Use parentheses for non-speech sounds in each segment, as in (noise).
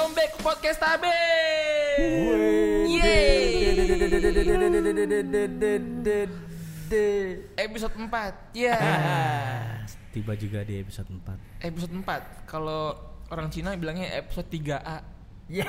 Welcome back ke podcast Tabe. Yeay. Episode 4. Ya. (laughs) Tiba juga di episode 4 Episode 4. Kalau orang Cina bilangnya episode 3A. Iya (laughs)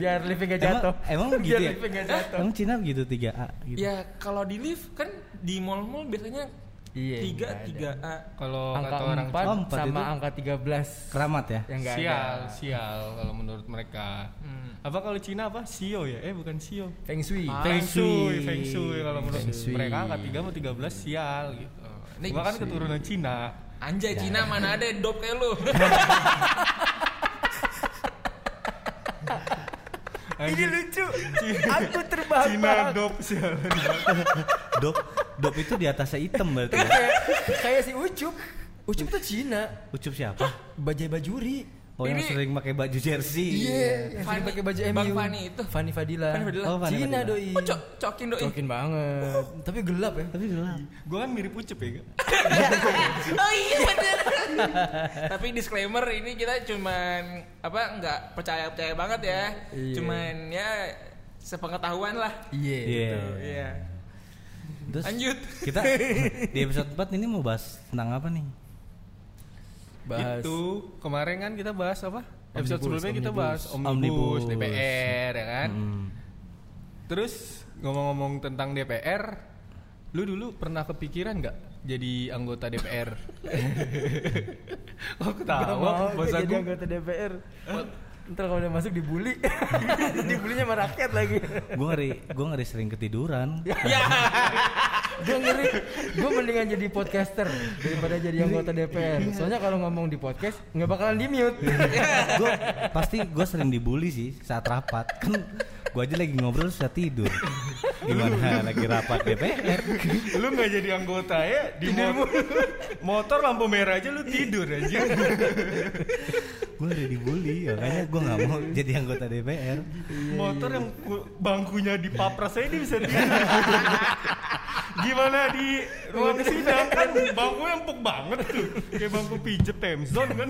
Biar live gak jatuh. Emang, emang Biar gitu ya? live gak jatuh. Emang Cina begitu 3A gitu Ya, kalau di lift kan di mall-mall biasanya Iya, 3 nggak ada. 3A. Kalau Angka kata orang 4 Oh, empat sama itu? angka 13 Keramat ya? yang sial, ada. sial kalau menurut mereka. Hmm. Apa kalau Cina apa? Sio ya? Eh bukan Sio. Feng Shui. Ah. Feng Shui. Feng Shui kalau menurut Feng Shui. mereka angka 3 sama 13 sial gitu. Ini kan keturunan Cina. Anjay Cina mana ada dop kayak lu. (laughs) Ini lucu. Aku Cina terbahak-bahak. dop. (laughs) Dop, dop itu di atasnya hitam berarti ya? Kayak kayak si Ucup. Ucup tuh Cina. Ucup siapa? Bajai Bajuri. Oh yang Ini- sering pakai baju jersey Iya, yang Fanny- sering pakai baju Bang MU. Fanny itu. Fanny Fadila. Fanny Fadila. Oh, Fanny Cina Fadila. doi. Oh, cok cokin doi. Cokin banget. Tapi gelap ya. Tapi gelap Gua kan mirip Ucup ya. Kak? (laughs) Oh iya bener. (laughs) Tapi disclaimer ini kita cuman apa nggak percaya percaya banget ya. Iya. Cuman ya sepengetahuan lah. Iya. Iya Iya. Terus Lanjut. kita (laughs) di episode 4 ini mau bahas tentang apa nih? Bahas Itu kemarin kan kita bahas apa? Episode Omnibus, sebelumnya kita omnibus. bahas omnibus, Omnibus. DPR ya kan. Hmm. Terus ngomong-ngomong tentang DPR, lu dulu pernah kepikiran nggak jadi anggota DPR? (laughs) oh Gak ketawa, dia jadi anggota DPR. Ntar kalau udah masuk dibully. (laughs) Dibulinya sama rakyat lagi. Gue ngeri, gue ngeri sering ketiduran (laughs) Ya. Gue ngeri. Gue mendingan jadi podcaster daripada jadi anggota DPR soalnya kalau ngomong di podcast nggak bakalan di mute gue pasti gue sering dibully sih saat rapat. Kan gue aja lagi ngobrol sudah tidur. (laughs) Gimana lagi rapat DPR (laughs) lu nggak jadi anggota ya? Di mo- (laughs) motor lampu merah aja lu tidur aja. gue udah dibully makanya gue nggak mau jadi anggota DPR motor yang ku- bangkunya di papras aja dia bisa tidur. Gimana di ruang sidang? Kan bangkunya empuk banget tuh. Kayak bangku pijet Temzon kan.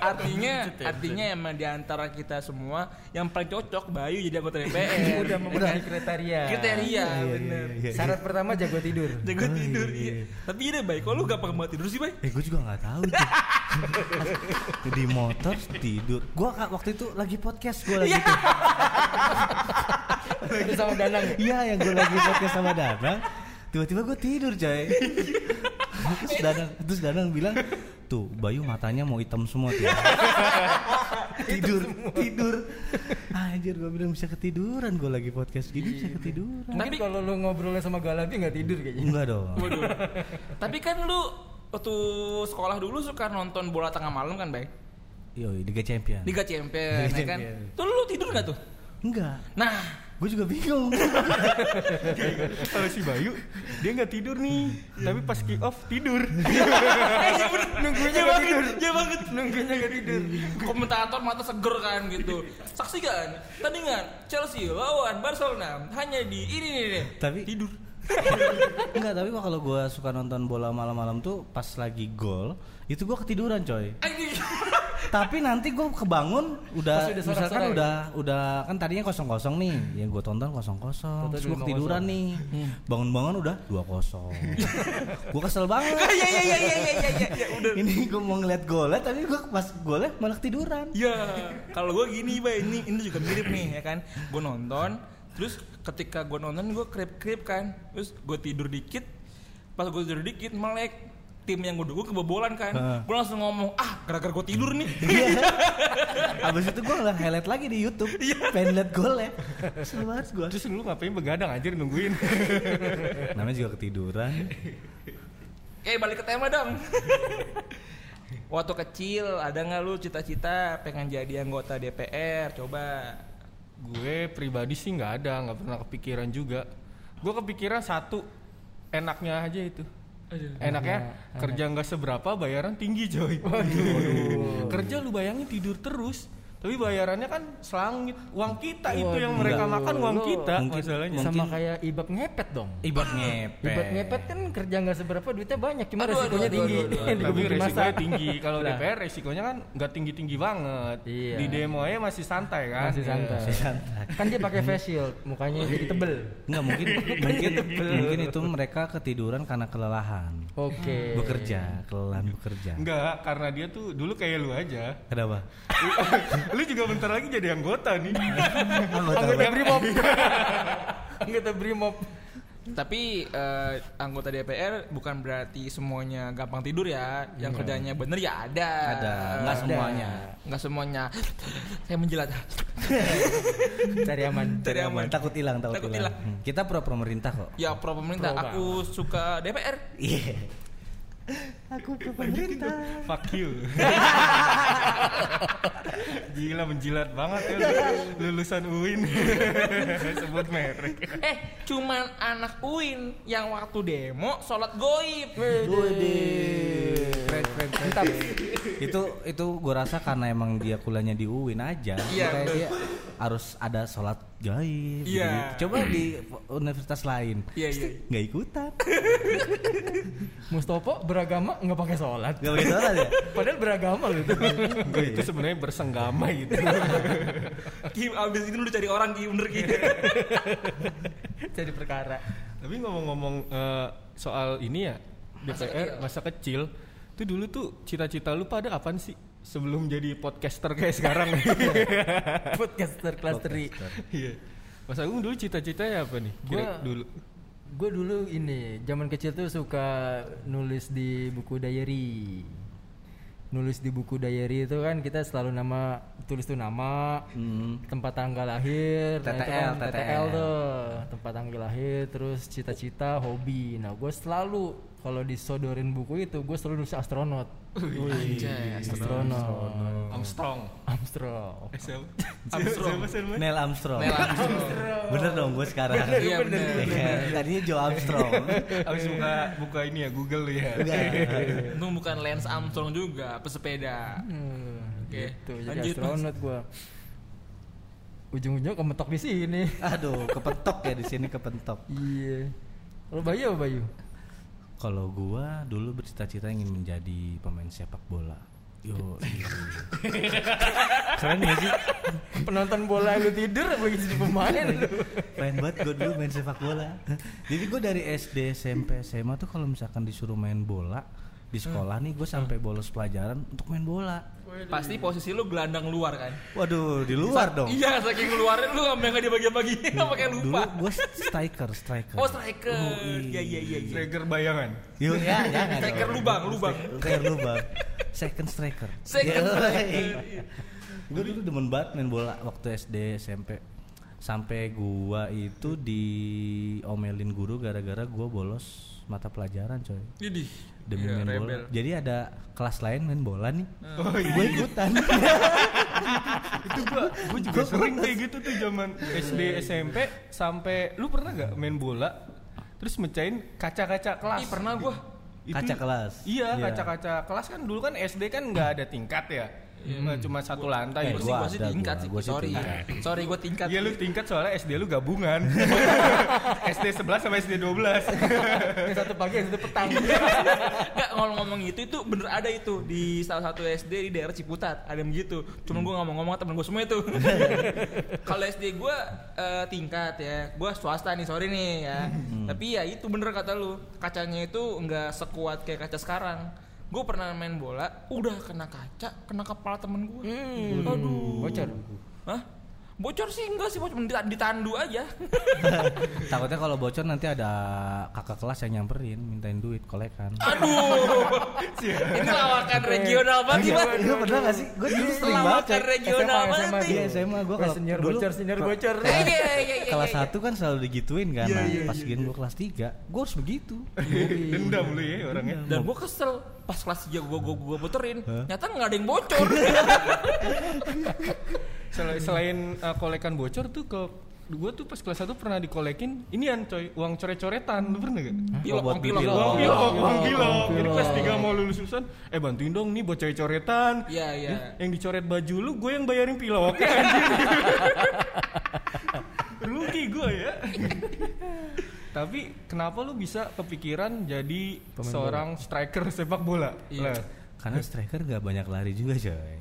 Artinya artinya emang di antara kita semua yang paling cocok Bayu jadi anggota DPR. udah memenuhi kriteria. Kriteria bener. iya, syarat pertama jago tidur. Jago tidur iya. Tapi iya Bay, kok lu gampang banget tidur sih Bay? eh gue juga nggak tahu tuh. (laughs) Di motor tidur. Gue waktu itu lagi podcast gue lagi tuh. (laughs) Itu sama Danang. Iya yang gue lagi podcast sama Danang. Tiba-tiba gue tidur coy (laughs) terus Danang terus Danang bilang tuh Bayu matanya mau hitam semua tuh (laughs) tidur tidur anjir gue bilang bisa ketiduran gue lagi podcast gini bisa ketiduran mungkin kalau lu ngobrolnya sama Galabi nggak tidur kayaknya enggak dong (laughs) Waduh. Tapi kan lu waktu sekolah dulu suka nonton bola tengah malam kan, Bay? Yoi, Liga Champion Liga Champion, Liga ya kan? Champion. Tuh lu tidur gak tuh? enggak Nah, gue juga bingung (laughs) Kalau si Bayu dia nggak tidur nih, tapi pas kick off tidur. (laughs) nunggunya nggak tidur dia banget. nunggunya nggak tidur Komentator mata seger kan gitu. Saksikan tandingan Chelsea lawan Barcelona hanya di ini nih nih. tapi Tidur. (laughs) enggak tapi kalau gue suka nonton bola malam-malam tuh pas lagi gol itu gue ketiduran coy. (laughs) Tapi nanti gue kebangun udah, Pas udah misalkan sorak-sorai. udah udah kan tadinya kosong kosong nih. Yang gue tonton kosong kosong terus gue ketiduran nih. Bangun-bangun udah dua kosong. (laughs) Gue kesel banget. Iya (laughs) iya iya iya iya iya ya, udah. ini gue mau ngeliat golnya tapi gue pas golnya malah ketiduran. Ya, kalau gue gini, Bay, ini ini juga mirip nih ya kan. Gue nonton, terus ketika gue nonton gue krip-krip kan, terus gue tidur dikit, pas gue tidur dikit melek tim yang gue dukung kebobolan kan, Heeh. gue langsung ngomong ah gara-gara gue tidur nih. (laughs) abis itu gue ngeliat highlight lagi di YouTube pengen liat golnya kesel banget gue Terus lu ngapain begadang anjir nungguin? (laughs) namanya juga ketiduran Eh balik ke tema dong. (laughs) Waktu kecil ada nggak lu cita-cita pengen jadi anggota DPR? Coba. Gue pribadi sih nggak ada, nggak pernah kepikiran juga. Gue kepikiran satu, enaknya aja itu. Enaknya kerja nggak seberapa, bayaran tinggi coy. Kerja lu bayangin tidur terus. Tapi bayarannya kan selangit. Uang kita itu yang Waduh. mereka makan uang Lo- kita Mungkin- masalahnya. Sama Mungkin- kayak ibab ngepet dong. Ibat ngepet. Ibab ngepet kan kerja nggak seberapa duitnya banyak, cuma Aduh, resikonya aduh, tinggi. aduh, aduh, (laughs) aduh. Di Tapi resikonya masa. tinggi. Kalau Lah. DPR resikonya kan nggak tinggi-tinggi banget. Iya. Di demo aja masih santai kan. Masih santai. Masih santai. Kan dia pakai face shield, mukanya jadi tebel. Enggak mungkin (laughs) mungkin mungkin itu mereka ketiduran karena kelelahan. Oke. Bekerja, kelelahan bekerja. Enggak, karena dia tuh dulu kayak lu aja. Kenapa? (laughs) lu juga bentar lagi jadi anggota nih. (laughs) Anggota Anggota Brimob. (laughs) Anggota Brimob. Tapi eh, anggota DPR bukan berarti semuanya gampang tidur ya. Yang kerjanya bener ya ada. Ada, nggak Ada. semuanya. Nggak semuanya. Saya menjilat. (laughs) Cari aman. Cari aman. Takut hilang, takut, hilang. Hmm. Kita pro pemerintah kok. Ya pro pemerintah. Pro Aku suka DPR. Iya. Aku pro pemerintah. Fuck you. (laughs) Gila menjilat banget ya lu. lulusan UIN. (laughs) Sebut merek. Eh, cuman anak UIN yang waktu demo sholat goib. Keren, keren, mantap. itu itu gue rasa karena emang dia kuliahnya di UIN aja Iya, makanya betul. dia harus ada sholat gaib Iya. gitu. coba di universitas lain Iya, iya. nggak ikutan (laughs) Mustopo beragama nggak pakai sholat. nggak pakai sholat ya (laughs) Padahal beragama loh itu. Gue itu sebenarnya bersenggama gitu. (laughs) Ki, abis itu lu cari orang Ki, bener Ki. Jadi perkara. Tapi ngomong-ngomong eh, soal ini ya DPR masa kecil itu dulu tuh cita-cita lu pada apaan sih sebelum jadi podcaster kayak sekarang? (laughs) (laughs) Podcaster kelas 3. Iya. Mas Agung dulu cita-citanya apa nih? Kira Gua- dulu. Gue dulu ini zaman kecil tuh suka nulis di buku diary. Nulis di buku diary itu kan kita selalu nama tulis tuh nama, Hmm. tempat tanggal lahir, nah itu TTL, kan TTL. tuh, tempat tanggal lahir, terus cita-cita, hobi. Nah gue selalu kalau disodorin buku itu gue selalu nulis astronot. Anjay, Astronot. Armstrong. Armstrong. (laughs) Armstrong. Siapa? Neil Armstrong Neil Armstrong. bener dong gue sekarang Iya bener. Iya, tadinya Joe Armstrong (laughs) Abis buka buka ini ya Google ya. Enggak. (laughs) Itu bukan Lance Armstrong juga, pesepeda. Hmm, Oke, gitu. Jadi lanjut, astronot gue. Ujung-ujung kemetok di sini. aduh kepentok ya di sini kepentok Iya. Kalau Bayu apa Bayu? Kalau gua dulu bercita-cita ingin menjadi pemain sepak bola. Yo (laughs) keren gak sih? Penonton bola lu tidur apa jadi pemain lu? Pengen banget gue dulu main sepak bola. Jadi gue dari SD, SMP, SMA tuh kalau misalkan disuruh main bola Di sekolah nih gue sampai bolos pelajaran untuk main bola Pasti posisi lu gelandang luar kan? Waduh di luar dong Iya, saking luarnya lu sampai nggak dibagi-bagi, (laughs) pakai Dulu lupa. gue striker, striker Oh, striker. Oh, Iya, iya, iya. iya. Trigger bayangan. Yuk ya jangan Striker dong. lubang, lubang. Striker lubang Second striker Second striker. Gue dulu demen banget main bola waktu SD, SMP Sampai gua itu diomelin guru gara-gara gua bolos mata pelajaran coy Jadi demi Iya, main bola. rebel. Jadi ada kelas lain main bola nih. Oh iya. Gue ikutan. (laughs) itu gua gua juga sering kayak gitu tuh zaman SD SMP sampai lu pernah nggak main bola terus mecahin kaca-kaca kelas Ih, pernah gua. Itu- Kaca kelas. iya Iya. kaca-kaca kelas kan dulu kan SD kan nggak ada tingkat ya Nggak cuma satu lantai Eh, Gua gitu. sih, gua sih tingkat sih. Sorry. tingkat. Sorry, gua tingkat. Iya lu tingkat soalnya SD lu gabungan (laughs) SD 11 sama SD 12 Yang satu pagi, satu petang. Enggak ngomong-ngomong itu itu bener ada itu di salah satu SD di daerah Ciputat ada yang begitu. Cuma gua ngomong-ngomong temen gua semua itu. (laughs) Kalau SD gua eh, tingkat ya, gua swasta nih sorry nih ya. Tapi ya itu bener kata lu, kacanya itu nggak sekuat kayak kaca sekarang. Gue pernah main bola, udah kena kaca, kena kepala temen gue. Aduh. Bocor. Hah? Bocor sih enggak sih, bocor Dita- ditandu aja. (laughs) Takutnya kalau bocor nanti ada kakak kelas yang nyamperin mintain duit kolekan. Aduh. (laughs) Ini lawakan regional banget Iya, gimana? Lu pernah gak sih? Gue dulu sering banget. Lawakan regional SMA, banget Iya nih. SMA gue Gua kalau senior bocor, senior bocor. Iya, iya, iya, iya, kelas iya. 1 kan selalu digituin kan. Iya, Nah, iya, pas gini gue kelas 3, gue harus begitu. (laughs) dendam lu ya orangnya Dan gue kesel pas kelas 3 gue gue gue bocorin, nyata nggak ada yang bocor. Sel- selain uh, kolekan bocor tuh ke gue tuh pas kelas 1 pernah dikolekin inian coy uang coret-coretan lu pernah gak? Pilok, buat uang pilok. beli Uang pilok. pilok, uang pilok. Jadi pilok. kelas 3 mau lulus lulusan, eh bantuin dong nih buat coret-coretan. Iya, iya. Yang dicoret baju lu, gue yang bayarin pilok. (laughs) Rugi gue ya. Tapi kenapa lu bisa kepikiran jadi Pemain seorang striker sepak bola? Iya. Lah. Karena striker gak banyak lari juga coy.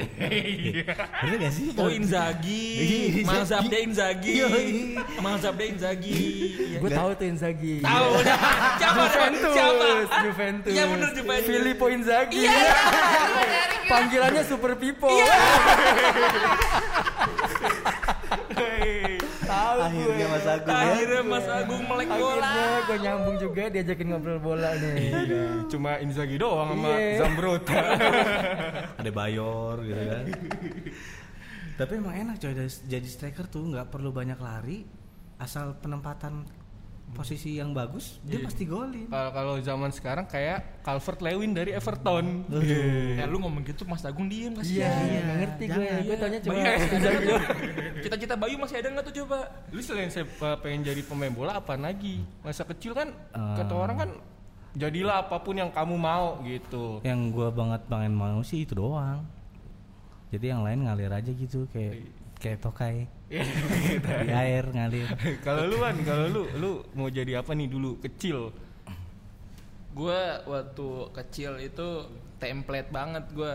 Bener gak sih? Oh Inzaghi, Iya, mazhabnya Inzaghi, mazhabnya Inzaghi. Gue tahu tuh Inzaghi. Tahu udah. Siapa? Juventus, Siapa? Juventus. Iya bener Juventus. Filippo Inzaghi. (laughs) Panggilannya Super Pipo. (laughs) Hei. Tahu gue. Akhirnya Mas Agung ya. Akhirnya Mas Agung melek bola. Akhirnya gue nyambung juga diajakin ngobrol bola nih. Iya, cuma Inzaghi doang sama Iya. Zambrota. (laughs) Ada Bayor gitu kan. Tapi emang enak coy jadi striker tuh nggak perlu banyak lari asal penempatan posisi yang bagus dia pasti golin. Kalau kalau zaman sekarang kayak Calvert Lewin dari Everton. Ya lu ngomong gitu Mas Agung diem Iya, kasihan. iya, nggak ngerti gue. jangan. Gue tanya cuma doang. Cita-cita Bayu masih ada nggak tuh coba? Lu selain saya uh, pengen jadi pemain bola apa lagi? Masa kecil kan Ah. kata orang kan jadilah apa pun yang kamu mau gitu. Yang gua banget pengen mau sih itu doang. Jadi yang lain ngalir aja gitu kayak kayak tokai (laughs) di air ngalir. kalau lu kan, kalau lu lu mau jadi apa nih dulu kecil? Gue waktu kecil itu template banget gue.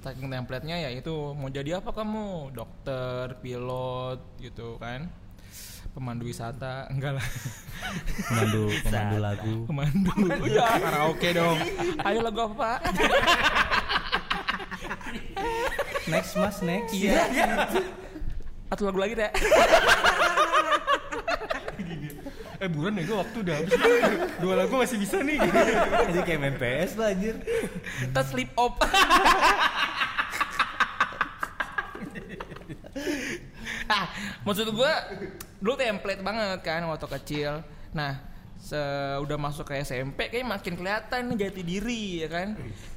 Saking template-nya ya itu mau jadi apa kamu? Dokter, pilot gitu kan. Pemandu wisata, enggak lah. Pemandu (laughs) pemandu lagu. Pemandu. (laughs) Ya, karaoke dong. Ayo lagu apa, Pak? Next mas next. Iya. Atau lagu lagi, Teh? Eh buruan ya gue waktu udah habis. Dua lagu masih bisa nih. Jadi kayak main PS lah anjir. Kita sleep off. ah, maksud gua dulu template banget kan waktu kecil. Nah, udah masuk ke SMP kayak makin kelihatan nih jati diri ya kan.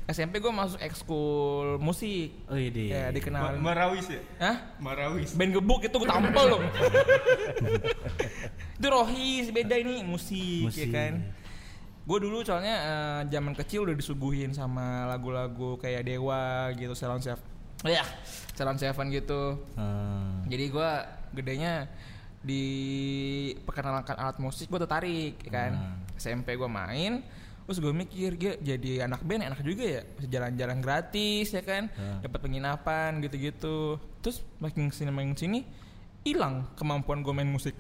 SMP gua masuk ekskul musik. Oh iya deh. Ya Ma- dikenalin. Marawis ya? Hah? Marawis. Band gebuk itu gue tampol loh. itu Rohis beda ini musik, Musik. ya kan. Gue dulu soalnya eh, zaman kecil udah disuguhin sama lagu-lagu kayak Dewa gitu, Salon Seven. Ya, Salon Seven gitu. Hmm. Jadi gue gedenya di perkenalkan alat musik gue tertarik ya kan. SMP gue main Terus gue mikir dia jadi anak band enak juga ya? Bisa jalan-jalan gratis ya kan? Dapat penginapan gitu-gitu. Terus makin sini makin sini hilang kemampuan gue main musik.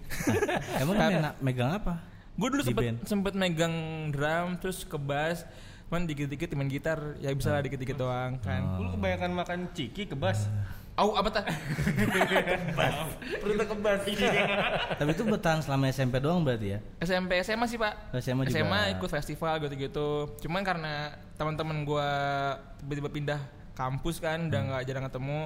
Emang (laughs) Karena- enak megang apa? gue dulu sempet band? sempet megang drum terus ke bass cuman dikit-dikit main gitar ya bisa lah dikit-dikit doang kan? Lu kebanyakan makan ciki kebas. Au apa tah? Perlu kebas. Tapi itu bertahan selama SMP doang berarti ya? SMP SMA sih pak SMA juga. ikut festival gitu-gitu cuman karena teman-teman gua tiba-tiba pindah kampus kan udah nggak jarang ketemu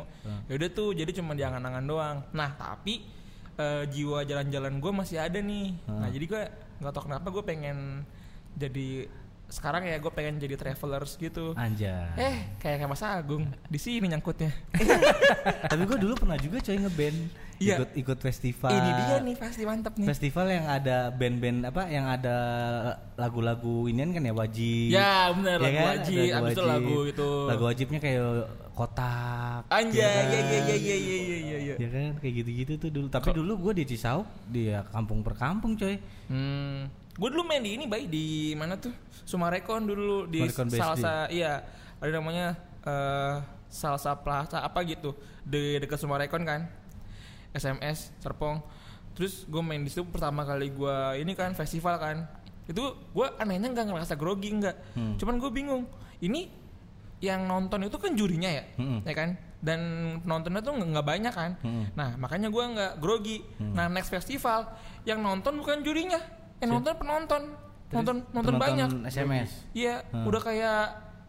ya udah tuh jadi cuma di angan-angan doang nah tapi eh, jiwa jalan-jalan gua masih ada nih nah jadi gua nggak tahu kenapa gue pengen jadi sekarang ya gue pengen jadi travelers gitu Anjay. eh kayak kayak Mas Agung di sini nyangkutnya Tapi gue dulu pernah juga coy ngeband. Iya. Ikut ikut festival. ini dia nih pasti mantep nih Festival yang ada band-band apa yang ada lagu-lagu inian kan ya wajib. ya bener Ya lagu kan? wajib Lagu abis itu wajib. lagu itu Lagu wajibnya kayak kotak. Anjay, ya iya iya kan? iya iya iya iya iya. Ya kan kayak gitu-gitu tuh dulu. Tapi dulu gue di Cisauk di ya, kampung per kampung coy. Hmm. Gue dulu main di ini bayi di mana tuh? Sumarekon dulu di Sumarekon salsa iya ada namanya eh salsa plaza apa gitu di dekat Sumarekon kan SMS Serpong. Terus gue main di situ pertama kali gue ini kan festival kan. Itu gue anehnya nggak ngerasa grogi nggak. Hmm. cuman gue bingung ini yang nonton itu kan jurinya ya Mm-mm. ya kan? Dan penontonnya tuh nggak banyak kan. Mm-mm. nah makanya gue nggak grogi. Nah next festival yang nonton bukan jurinya. Yang nonton penonton. Nonton nonton banyak. SMS. iya Hmm. udah kayak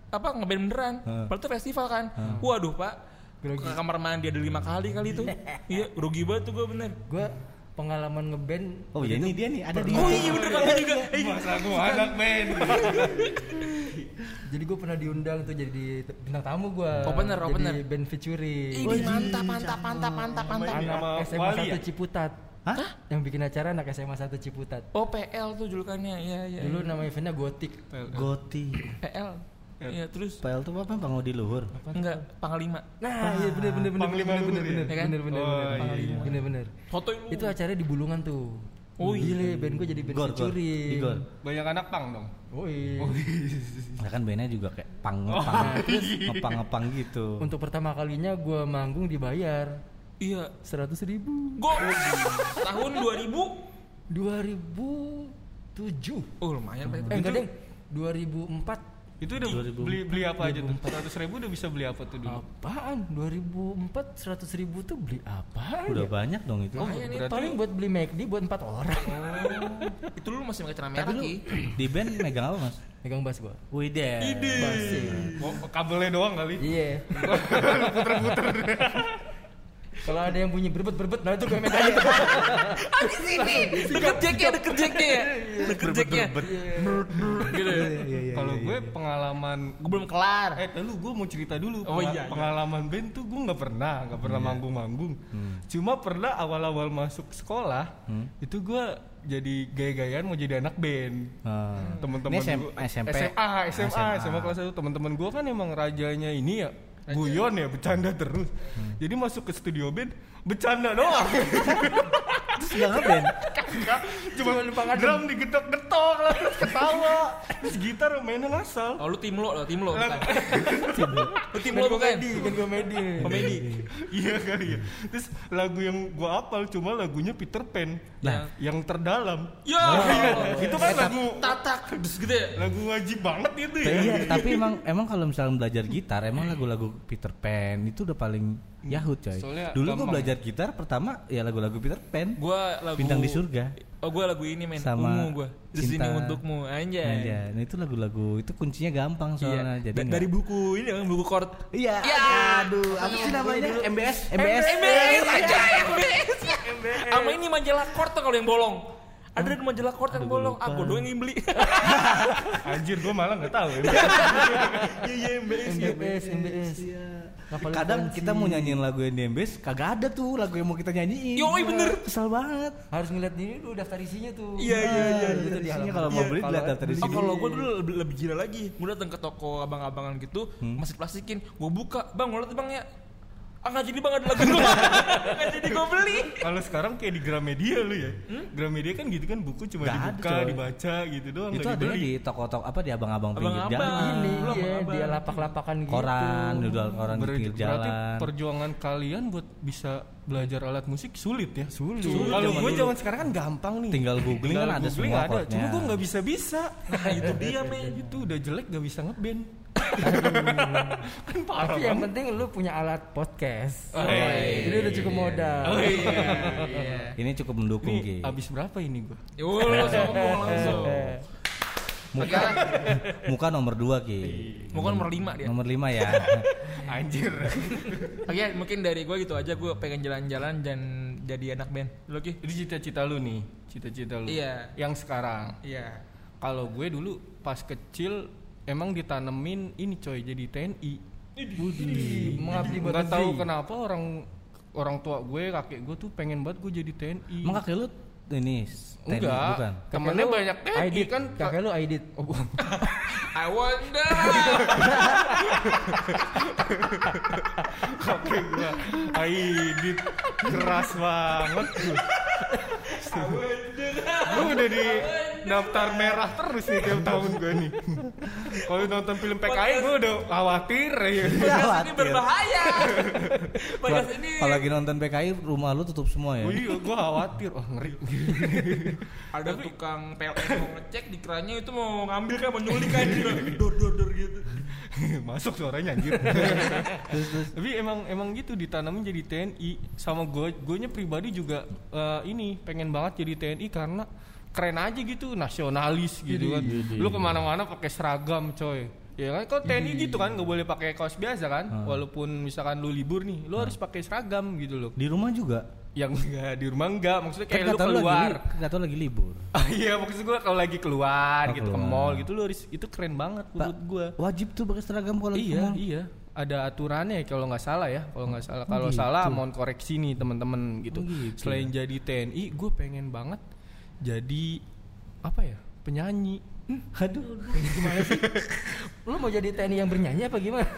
apa ngeband beneran. Hmm. padahal itu festival kan. Waduh pak ke kamar mandi ada lima kali kali tuh (laughs) iya rugi banget tuh gue bener Gue pengalaman ngeband. Oh ya ini dia nih ada di oh iya bener kamu juga Eh, (laughs) Masa gua anak band. (laughs) Jadi gue pernah diundang tuh jadi bintang tamu gue. Opener, opener. Jadi band featuring. Ini mantap mantap mantap mantap mantap Anak SMA 1 ya? Ciputat. Hah? Yang bikin acara anak SMA 1 Ciputat. Oh PL tuh julukannya, iya iya. Dulu nama eventnya Gotik. Goti. PL. Iya terus PL tuh apa? Pangudi luhur. enggak panglima. Nah, iya bener bener bener Panglima bener bener bener ya kan? bener bener Oh, bener iya, iya. bener bener. Fotoin lu. Itu acaranya di Bulungan tuh. Oh, Gile, band gue jadi band Gor, gor. Banyak anak pang dong. Oh iya. Nah kan bandnya juga kayak pang ngepang, ngepang ngepang gitu. Untuk pertama kalinya gue manggung dibayar Iya. seratus ribu. Gua tahun 2000 2007. Oh lumayan. Eh enggak deh, 2004 Itu udah 2000. beli beli apa aja tuh? 100 ribu udah bisa beli apa tuh dulu? Apaan? 2004 100 ribu tuh beli apaan Udah ya? banyak dong itu. Lumayan nih. berarti- Paling buat beli McD buat empat orang. Itu lu masih pakai celana Tapi merah lu (clears throat) di band megang apa mas? Megang bass gua. Wih deh. Bass ya. Oh, kabelnya doang kali. Iya. (laughs) Kalau ada yang bunyi berbet berbet, nah itu gue megang itu. Deket jacknya, deket jacknya ya. Deket jacknya. Gitu ya. Kalau gue pengalaman Gue belum kelar. Eh, lu gue mau cerita dulu. Oh, iya, iya. Pengalaman band tuh gue nggak pernah, nggak pernah manggung-manggung. Cuma pernah awal-awal masuk sekolah, itu gue jadi gaya-gayaan mau jadi anak band. Hmm. Teman-teman Ini SM, gua- SMP. SMA, SMA, SMA. SMA kelas 1. Teman-teman gue kan emang rajanya ini ya. Guyon ya, bercanda terus. Jadi masuk ke studio band, bercanda doang. (laughs) Terus gak ngeband. Cuma drum digetok-getok lah, terus ketawa. Terus gitar mainnya ngasal. Oh lu tim lo, tim lo bukan. (laughs) Lu tim lo bukan. Band komedi. Komedi. iya kali ya. Terus lagu yang gua apal cuma lagunya Peter Pan. Nah. yang terdalam. Ya. Itu kan lagu tatak terus gitu ya. lagu wajib banget itu ya. Iya, tapi emang (laughs) emang kalau misalnya belajar gitar, emang lagu-lagu Peter Pan itu udah paling Yahut coy. Soalnya Dulu gua gampang. belajar gitar pertama ya lagu-lagu Peter Pan. Gua lagu Bintang di surga. Oh gua lagu ini men. Sama Ungu gua. Di sini untukmu anjay. Aja. Nah, itu lagu-lagu itu kuncinya gampang soalnya. Iya. Jadi Da- dari buku ini kan buku chord. Iya. Ya. Aduh, apa sih namanya? MBS, MBS. MBS aja MBS. Sama ini majalah chord tuh kalau yang bolong. Ada di majalah chord yang bolong. Aku doang yang beli. Anjir gua malah nggak tahu. ya. Iya iya MBS. MBS, MBS. Ngapalin Kadang kita mau nyanyiin lagu yang di MBS, kagak ada tuh lagu yang mau kita nyanyiin. Yoi, bener. Kesel banget. harus ngeliat ini dulu daftar isinya tuh. Iya, iya, iya, Itu Daftar di isinya kalau mau Iya, beli kalau- lihat daftar isinya. kalau gue dulu lebih, lebih gila lagi Gue datang ke toko abang-abangan gitu Masih plastikin Gue buka Bang mau liat bang ya Ah nggak jadi bang ada lagu gue (laughs) Nggak jadi gue beli Kalau sekarang kayak di Gramedia lu ya. Gramedia kan gitu kan buku cuma ada, dibuka, coy. dibaca gitu doang Itu dibeli. di toko-toko apa di abang-abang pinggir Abang-abang. jalan. Ini Belum iya, abang. dia lapak-lapakan gitu. Koran, jual koran di pinggir berarti jalan. perjuangan kalian buat bisa belajar alat musik sulit ya? Sulit. Kalau gue zaman sekarang kan gampang nih. Tinggal googling Tinggal kan ada googling semua ada. Cuma gue nggak bisa bisa. Nah (laughs) itu dia men itu udah jelek gak bisa ngeband. (laughs) kan parah Tapi yang banget. penting lu punya alat podcast. Oh, iya. Jadi udah cukup modal. Oh iya (laughs) iya Ini cukup mendukung Ini Ki. abis berapa ini gue? Yo sombong langsung Muka muka nomor dua Ki. Mungkin nomor 5 dia Nomor lima ya. (laughs) Anjir. Oke mungkin dari gue gitu aja Gue pengen jalan-jalan dan jadi anak band Lu Ki? Itu cita-cita lu nih, cita-cita lu. Iya. Yang sekarang. Iya Kalau gue dulu pas kecil emang ditanemin ini coy jadi TNI. Mengabdi buat Gak tahu kenapa orang orang tua gue, kakek gue tuh pengen banget gue jadi TNI. Emang kakek lu ini TNI, Enggak, bukan? temennya banyak TNI Aidit kan. Kakek lu Aidit. Oh, bukan. (laughs) I wonder (laughs) kakek gue Aidit keras banget tuh. Gue udah di daftar merah terus nih tiap tahun gue nih. Kalau nonton film PKI gue udah khawatir ya. Podcast ini berbahaya (laughs) Podcast ini Kalau lagi nonton PKI rumah lu tutup semua ya. Oh iya, gue khawatir. Wah ngeri. (laughs) ada tukang PLN mau ngecek di kerannya itu mau ngambil kan mau nyulik kan gitu. (laughs) dor dor dor gitu Masuk suaranya anjir. Tapi emang emang gitu ditanamin jadi TNI sama gue gue pribadi juga eh, ini pengen banget jadi TNI karena keren aja gitu nasionalis gitu kan. Lu ke mana-mana pakai seragam coy. Ya kan kalau TNI gitu kan nggak boleh pakai kaos biasa kan. Walaupun misalkan lu libur nih, lu harus pakai seragam gitu loh. Di rumah juga. Yang enggak di rumah enggak, maksudnya kayak Kan lu keluar. kata lu lagi libur. (laughs) Ah, iya maksud gue kalau lagi keluar Oh, gitu ke mall gitu lu harus itu keren banget menurut gue. Wajib tuh pakai seragam kalau ke Iya, mall. iya. Ada aturannya kalau nggak salah ya kalau nggak salah kalau gitu. salah mohon koreksi nih teman-teman gitu. Oh, gitu selain jadi TNI gue pengen banget jadi apa ya penyanyi Aduh. Gimana sih? Lu mau jadi TNI yang bernyanyi apa gimana?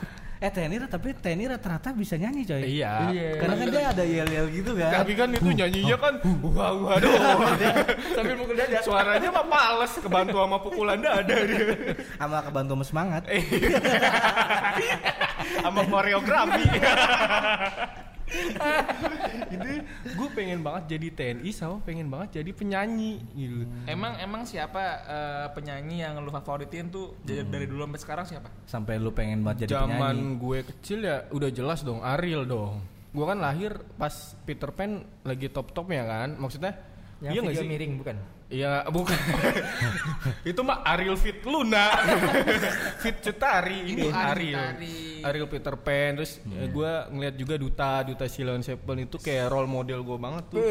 Eh TNI tapi TNI rata-rata bisa nyanyi coy. iya Iya. Karena kan dia ada yel-yel gitu kan. tapi kan itu nyanyinya kan wah wah doang (laughs) Sambil mukul dada. suaranya mah males kebantu sama pukulan dada dia Sama kebantu sama semangat. (laughs) sama koreografi (laughs) (laughs) itu gue pengen banget jadi TNI sama pengen banget jadi penyanyi gitu Emang emang siapa eh, penyanyi yang lu favoritin tuh dari- dari dulu sampai sekarang siapa? Sampai lu pengen banget jadi penyanyi. zaman gue kecil ya udah jelas dong Ariel dong gue kan lahir pas Peter Pan lagi top topnya kan maksudnya Yang iya video sih miring bukan? Iya bukan. (laughs) Itu mah Ariel Fit Luna. (laughs) Fit Cutari ini Itu Ariel Ariel. Ariel Peter Pan terus Iya. gue ngeliat juga Duta Duta Silon Seven itu kayak role model gue banget tuh.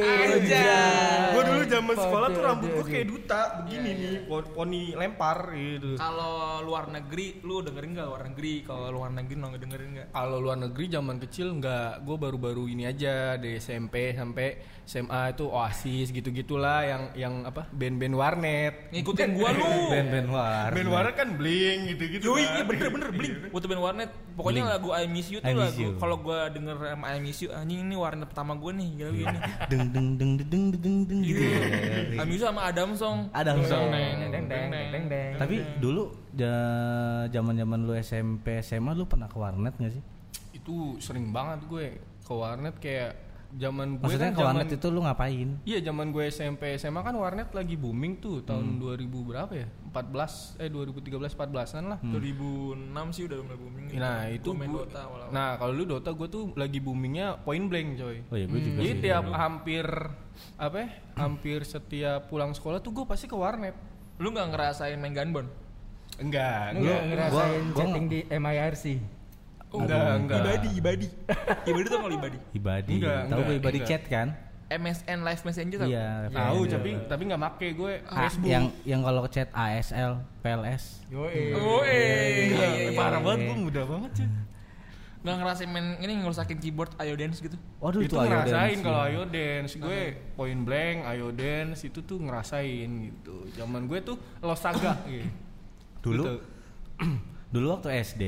Gue dulu zaman sekolah tuh rambut gue kayak Duta begini nih pon- poni lempar gitu. Kalau luar negeri lu dengerin nggak luar negeri? Kalau luar negeri lu nggak dengerin nggak? Kalau luar negeri zaman kecil nggak, gue baru-baru ini aja dari SMP sampai SMA itu Oasis gitu-gitulah yang yang apa band-band warnet. Ngikutin gua lu. Band-band war. Band warnet kan bling gitu-gitu. Yoi, kan. iya bener bener bling. Butuh band warnet. Pokoknya Blink. lagu I Miss You tuh lagu kalau gua denger sama I Miss You anjing ini warnet pertama gua nih gila gini. Deng deng deng deng deng deng deng gitu. Gitu. ya. I Miss You sama Adam Song. Adam Song. Deng deng deng deng deng. Tapi dulu zaman-zaman lu SMP SMA lu pernah ke warnet gak sih? Itu sering banget gue ke warnet kayak zaman gue Maksudnya kan ke warnet zaman- itu lu ngapain? Iya zaman gue SMP SMA kan warnet lagi booming tuh tahun 2000 berapa ya? 14 eh 2013 14-an lah. 2006 sih udah mulai booming. Nah itu Gua main gua- Dota awal-awal. Nah kalau lu Dota gue tuh lagi boomingnya point blank coy. Oh iya, gue juga Jadi sih. tiap hampir apa? ya, Hampir setiap pulang sekolah tuh gue pasti ke warnet. Lu nggak ngerasain main gunbon? Enggak, enggak, ngerasain gua- chatting di MIRC. Enggak, enggak. Ibadi, ibadi. ibadi tuh kalau ibadi. Ibadi. Enggak, Tahu gue ibadi enggak. chat kan? MSN Live Messenger tau? Iya. Tahu tapi tapi nggak make gue Ah, Facebook. yang yang kalau chat ASL, PLS. Oh, eh, Iya, iya, iya, parah iya. banget gue mudah banget sih. Nggak ngerasain main ini ngerusakin keyboard Ayo Dance gitu. Waduh itu itu, ngerasain kalau ya. ayo dance gue point blank ayo dance itu tuh ngerasain gitu zaman gue tuh losaga (coughs) gitu Dulu (coughs) dulu waktu SD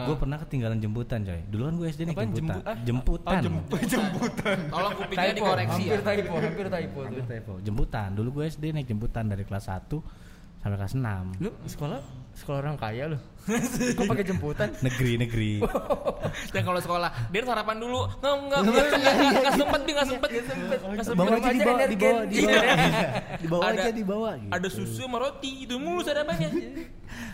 gue pernah ketinggalan jemputan coy. Dulu kan gue SD naik Apaan, jemputan. jemput- ah? Jemputan. Oh, jemput, (laughs) jemputan. Tolong kupingnya dikoreksi ya. hampir typo, hampir typo. Hampir typo. Jemputan. Dulu gue SD naik jemputan dari kelas 1 sampai kelas 6. Lu sekolah sekolah orang kaya lu. (laughs) Kok pakai jemputan? Negeri negeri. Dan (laughs) kalau sekolah, dia sarapan dulu. Nggak, nggak, nggak, nggak, nggak sempet, nggak sempet. Nggak sempet. Bawa aja dibawa, energen. dibawa, dibawa, dibawa Ada- aja dibawa. Gitu. Ada susu sama roti, itu mulu sarapannya.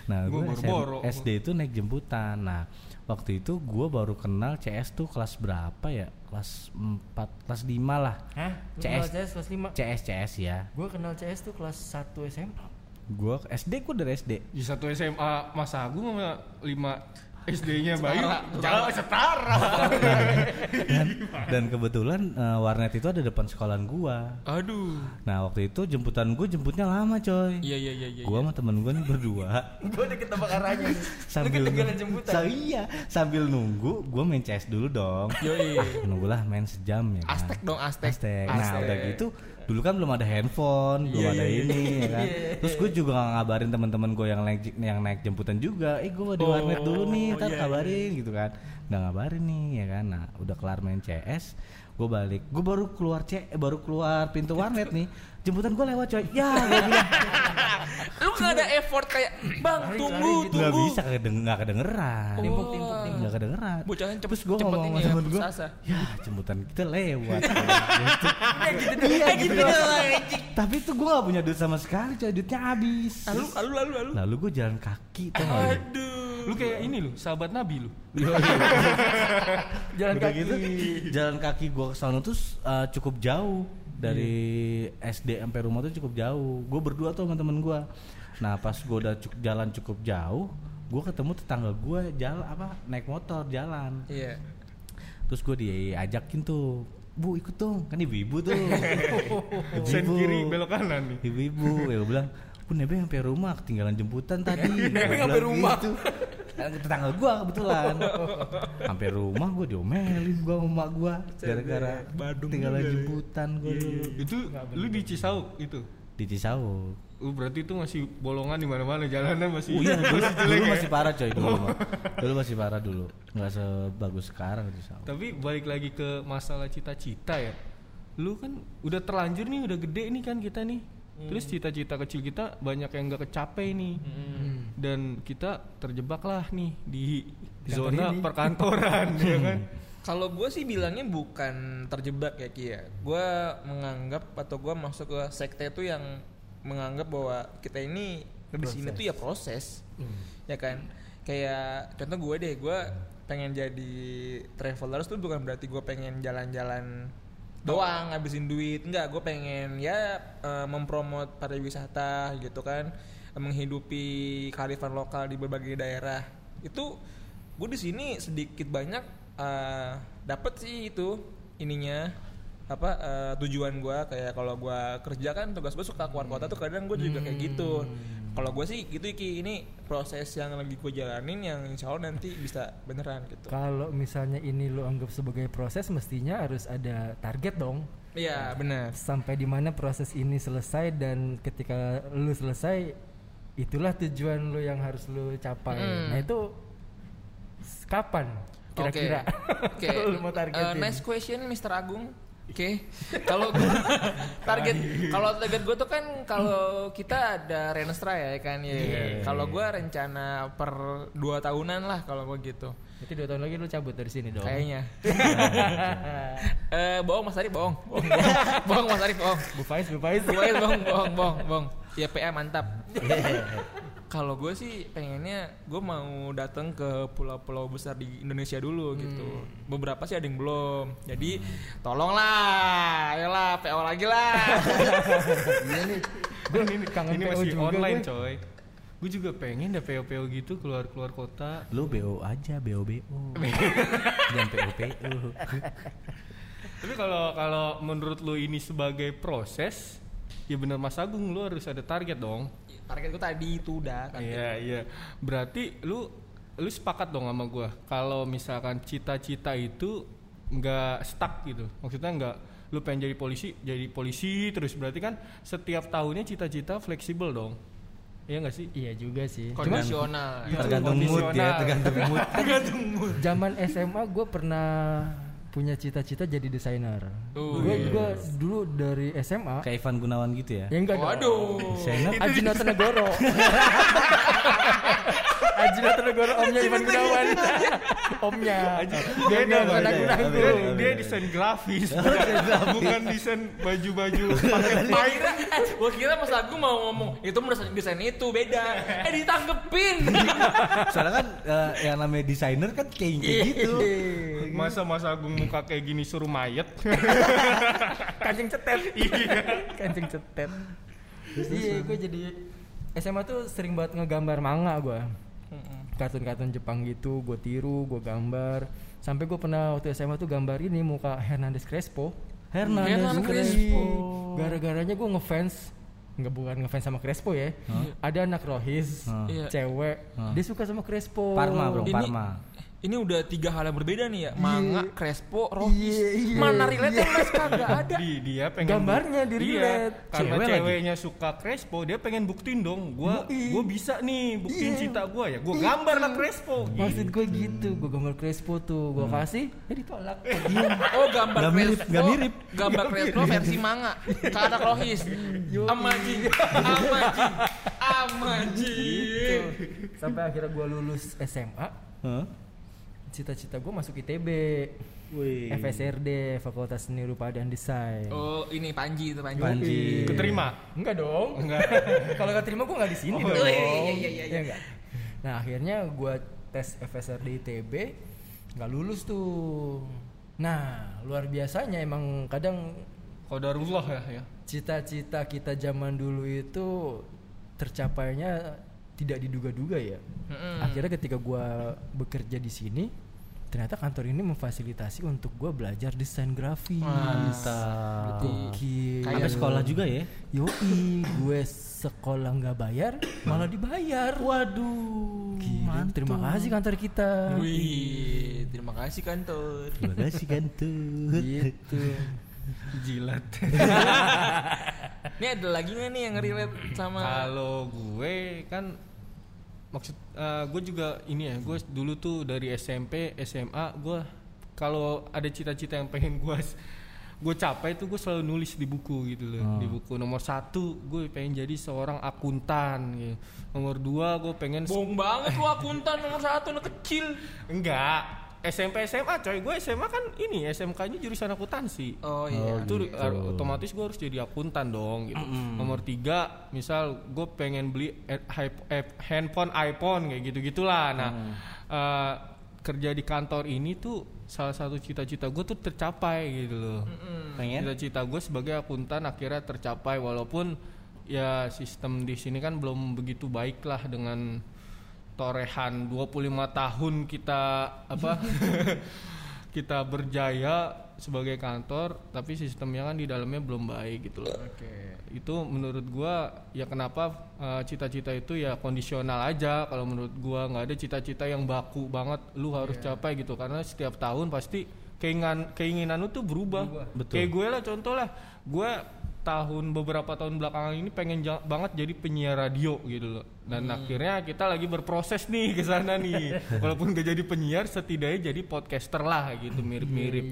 Nah, Gua gue. SD itu naik jemputan. Nah, waktu itu gue baru kenal CS tuh kelas berapa ya? Kelas 4, kelas 5 lah. Hah? CS. kenal CS kelas 5? CS CS ya. Gua kenal CS tuh kelas 1 SMA. Gue SD gue dari SD. di satu SMA Mas Agung sama lima SD-nya Bayu jauh setara Dan, dan kebetulan eh, warnet itu ada depan sekolahan gua. Aduh. Nah, waktu itu jemputan gue jemputnya lama, coy. Iya, iya, iya, iya. Gua sama temen gue nih berdua (laughs) Gua udah ketebak arahnya. (laughs) sambil jemputan. Sa- iya, sambil nunggu gue main CS dulu dong. Yoi. Ah, nunggulah main sejam ya. kan. Aztek dong, Aztek. Aztek. Nah, Aztek. udah gitu dulu kan belum ada handphone, belum Iya, ada iya, ini ya kan. Iya, Terus gue juga ngabarin teman-teman gue yang naik yang naik jemputan juga. Eh gue di Oh, warnet dulu nih, ntar iya, kabarin gitu kan. Nggak ngabarin nih ya kan. Nah, udah kelar main CS, gue balik. Gue baru keluar C, eh, baru keluar pintu warnet nih. Jemputan gue lewat coy. Ya, gue bilang (laughs) Lu nggak ada effort kayak, bang Lari, tunggu, lari gitu. nggak tunggu. bisa kedeng nggak kedengeran. Timpuk, timpuk, timpuk. Nggak kedengeran. Bocahnya cepet, Terus gue ngomong sama ya, temen gue, sasa. ya jemputan kita lewat. (laughs) Iya gitu doang, anjing. Tapi tuh gue gak punya duit sama sekali coy, duitnya habis. Lalu, lalu, lalu, lalu. Lalu gue jalan kaki tuh? Aduh. lu kayak ini lu sahabat Nabi lu (laughs) Jalan kaki. gitu jalan kaki gue ke sana tuh uh, cukup jauh dari SD sampai rumah tuh cukup jauh. Gue berdua tuh sama temen gue. Nah pas gue udah cuk- jalan cukup jauh, gue ketemu tetangga gue jalan apa naik motor jalan. Iya. Terus gue diajakin tuh, bu ikut dong, kan ibu-ibu tuh. (laughs) sen Ibu-ibu. kiri belok kanan nih Ibu-ibu, ya gue bilang, Bu Nebeng sampai rumah ketinggalan jemputan (laughs) tadi. Nebeng sampai rumah. Gitu. Kan tetangga gua kebetulan. Sampai rumah gua diomelin gua sama emak gua gara-gara Badung tinggal juga ya. jemputan gua dulu Itu lu di Cisauk itu. di Cisauk. Uh, berarti itu masih bolongan di mana-mana jalanan masih Oh iya, dulu, (laughs) dulu ya? masih parah coy dulu mah. Dulu masih parah dulu. Nggak sebagus sekarang Cisauk. Tapi balik lagi ke masalah cita-cita ya. Lu kan udah terlanjur nih, udah gede nih kan kita nih. Terus cita-cita kecil kita banyak yang gak kecapai nih. Dan kita terjebak lah nih di Kantor zona ini. perkantoran (laughs) ya kan. Kalau gue sih bilangnya bukan terjebak ya Kia. Gue menganggap atau gue masuk ke sekte itu yang menganggap bahwa kita ini di sini tuh ya proses, ya kan. Kayak contoh gue deh, gue pengen jadi travelers tuh bukan berarti gue pengen jalan-jalan doang ngabisin duit. Enggak gue pengen ya eh, mempromot pariwisata gitu kan. Menghidupi kearifan lokal di berbagai daerah. Itu gue di sini sedikit banyak eh, dapet sih itu ininya. Apa eh, tujuan gue kayak kalau gue kerja kan tugas gue suka keluar kota tuh kadang gue juga kayak gitu kalau gue sih gitu Iki ini proses yang lagi gue jalanin yang insya Allah nanti bisa beneran gitu Kalau misalnya ini lo anggap sebagai proses, mestinya harus ada target dong. iya benar Sampai di mana proses ini selesai dan ketika lu selesai, itulah tujuan lu yang harus lu capai. Mm. Nah itu kapan kira-kira? Oke. (laughs) Kalau lu mau Eh, targetin. next question Mr. Agung. Oke. Kalau gua- (laughs) target kalau target gue tuh kan kalau kita ada Renstra ya kan ya. Kalau gue rencana per dua tahunan lah kalau gue gitu. Berarti dua tahun lagi lu cabut dari sini dong. Kayaknya. (laughs) Eh bohong Mas Arif bohong. Bohong, (laughs) bohong Mas Arif bohong. Bu Faiz, Bu Faiz. Bohong bohong bohong bohong. bohong. Ya PA mantap. Kalau gue sih pengennya gue mau datang ke pulau-pulau besar di Indonesia dulu gitu. Beberapa sih ada yang belum. Jadi tolonglah, ayolah PO lagi lah. (laughs) Iya nih. Gue ini kangen ini PO masih juga online gue. coy. Gue juga pengen dah PO-PO gitu keluar-keluar kota. Lu BO aja, BO BO. (laughs) Jangan PO PO. Tapi kalau kalau menurut lu ini sebagai proses, ya bener Mas Agung lu harus ada target dong. Target gue tadi itu udah kan. Iya iya. Berarti lu lu sepakat dong sama gua kalau misalkan cita-cita itu nggak stuck gitu. Maksudnya nggak lu pengen jadi polisi jadi polisi terus berarti kan setiap tahunnya cita-cita fleksibel dong. Iya nggak sih? Iya juga sih. Kondisional. Itu Tergantung mood ya, kondisional. tergantung mood. (laughs) zaman SMA gue pernah punya cita-cita jadi desainer. Oh, Gue gua dulu dari SMA Kayak Ivan Gunawan gitu ya. ya enggak dong. Waduh. Desainer Aji Negoro. (laughs) Aji Negoro omnya Ivan Gunawan. omnya. Dia iya, iya, iya, desain grafis, bukan, desain baju-baju pakai kira, gua kira Mas Agung mau ngomong itu mau desain, itu beda. Eh ditanggepin. (laughs) Soalnya kan eh, yang namanya desainer kan kayak kayak gitu. Masa Mas Agung muka kayak gini suruh mayat? (laughs) Kancing cetet. Iya. Kancing cetet. Iya, gue jadi SMA tuh sering banget ngegambar manga gue. Kartun-kartun Jepang gitu, gue tiru, gue gambar. Sampai gue pernah waktu SMA tuh gambar ini muka Hernandez Crespo. Hernandez Hernandez Crespo. Gara-garanya gue ngefans nggak bukan ngefans sama Crespo ya. Ada anak Rohis, Hah. Iya. cewek, Hah. dia suka sama Crespo. Parma bro, Ini- Parma. Ini udah tiga hal yang berbeda nih ya. Manga, Crespo, Rohis. Iya, iya, Mana relate iya. Mas kagak (laughs) ada. Di, dia pengen Gambarnya di Iya, relate. karena Cewek lagi. ceweknya suka Crespo, dia pengen buktiin dong. Gua gua bisa nih buktiin Iya. cinta gua ya. Gua gambar lah Crespo. Maksud gue gitu, gue gambar Crespo tuh, gue kasih, ya ditolak. (laughs) Oh gambar Nggak mirip, Crespo. nggak mirip. Gambar Crespo versi manga. Karena Rohis. Amaji. Amaji. Amaji. Sampai akhirnya gue lulus SMA? Cita-cita gue masuk ITB, Wih. FSRD, Fakultas Seni Rupa dan Desain. Oh ini Panji itu Panji. Panji. Keterima? Enggak dong. Enggak. (laughs) Kalau terima gue nggak di sini Oh, dong. iya, iya, iya, iya. Iya nggak? Nah akhirnya gue tes FSRD ITB, nggak lulus tuh. Nah luar biasanya emang kadang Qadarullah ya ya. cita-cita kita zaman dulu itu tercapainya tidak diduga-duga ya. Mm-mm. Akhirnya ketika gua bekerja di sini, ternyata kantor ini memfasilitasi untuk gua belajar desain grafis. Mantap. Gokil. Sampai sekolah juga ya? Yoi, gue sekolah nggak bayar, malah dibayar. Waduh. Gila, terima kasih kantor kita. Wih, terima kasih kantor. Terima kasih kan tuh. gitu. Jilat. (laughs) Ini ada lagi nggak nih yang relate sama Kalau gue kan maksud gue juga ini ya, gue dulu tuh dari SMP, SMA gue kalau ada cita-cita yang pengen gue gue capai tuh gue selalu nulis di buku gitu loh Oh. di buku nomor satu gue pengen jadi seorang akuntan gitu. nomor dua gue pengen Bohong banget lu akuntan nomor satu anak kecil. enggak SMP SMA coy gue SMA kan ini SMK-nya jurusan akuntansi Oh iya. itu uh, otomatis gue harus jadi akuntan dong gitu. Nomor tiga, misal gue pengen beli eh, eh, handphone iPhone kayak gitu gitulah. Nah uh, kerja di kantor ini tuh salah satu cita-cita gue tuh tercapai gitu loh. Pengen? Cita-cita gue sebagai akuntan akhirnya tercapai walaupun ya sistem di sini kan belum begitu baik lah dengan torehan 25 tahun kita apa (laughs) kita berjaya sebagai kantor tapi sistemnya kan di dalamnya belum baik gitu loh. Oke. Itu menurut gua ya kenapa uh, cita-cita itu ya kondisional aja kalau menurut gua nggak ada cita-cita yang baku banget lu harus capai gitu karena setiap tahun pasti keinginan keinginan lu tuh berubah. Betul. Kayak gue lah contoh lah, gue tahun beberapa tahun belakangan ini pengen banget jadi penyiar radio gitu loh. Dan akhirnya kita lagi berproses nih ke sana nih. (laughs) Walaupun gak jadi penyiar, setidaknya jadi podcaster lah gitu, mirip-mirip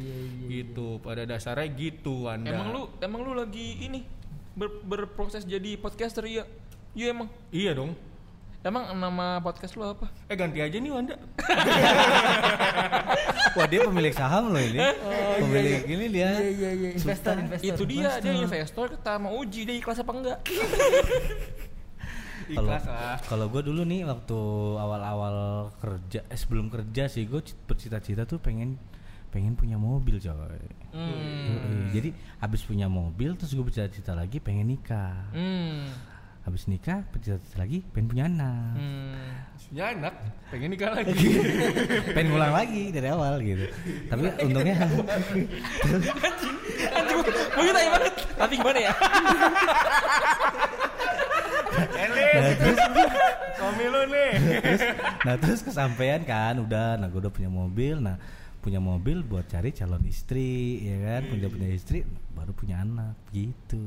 gitu. Pada dasarnya gitu Anda. Emang lu emang lu lagi ini ber- berproses jadi podcaster iya? Iya emang. Iya dong. Emang nama podcast lu apa? Eh ganti aja nih Wanda. (laughs) Wah dia pemilik saham loh ini. pemilik ini dia. Iya iya iya investor investor. Itu dia, dia investor kita mau uji dia ikhlas apa enggak. (laughs) Kalau Ikhlas lah. kalau gue dulu nih waktu awal-awal kerja, eh, sebelum kerja sih gue bercita-cita tuh pengen pengen punya mobil coy. Hmm. Jadi habis punya mobil terus gue bercita-cita lagi pengen nikah. Hmm. Habis nikah bercita-cita lagi pengen punya anak. Hmm. Ya enak, pengen nikah lagi. pengen ngulang lagi dari awal gitu. Tapi untungnya Anjing, mungkin tanya banget. Tapi gimana ya? nah, terus, (laughs) Suami lu nih. terus nah terus kesampaian kan udah nah gue udah punya mobil nah punya mobil buat cari calon istri ya kan punya punya istri baru punya anak gitu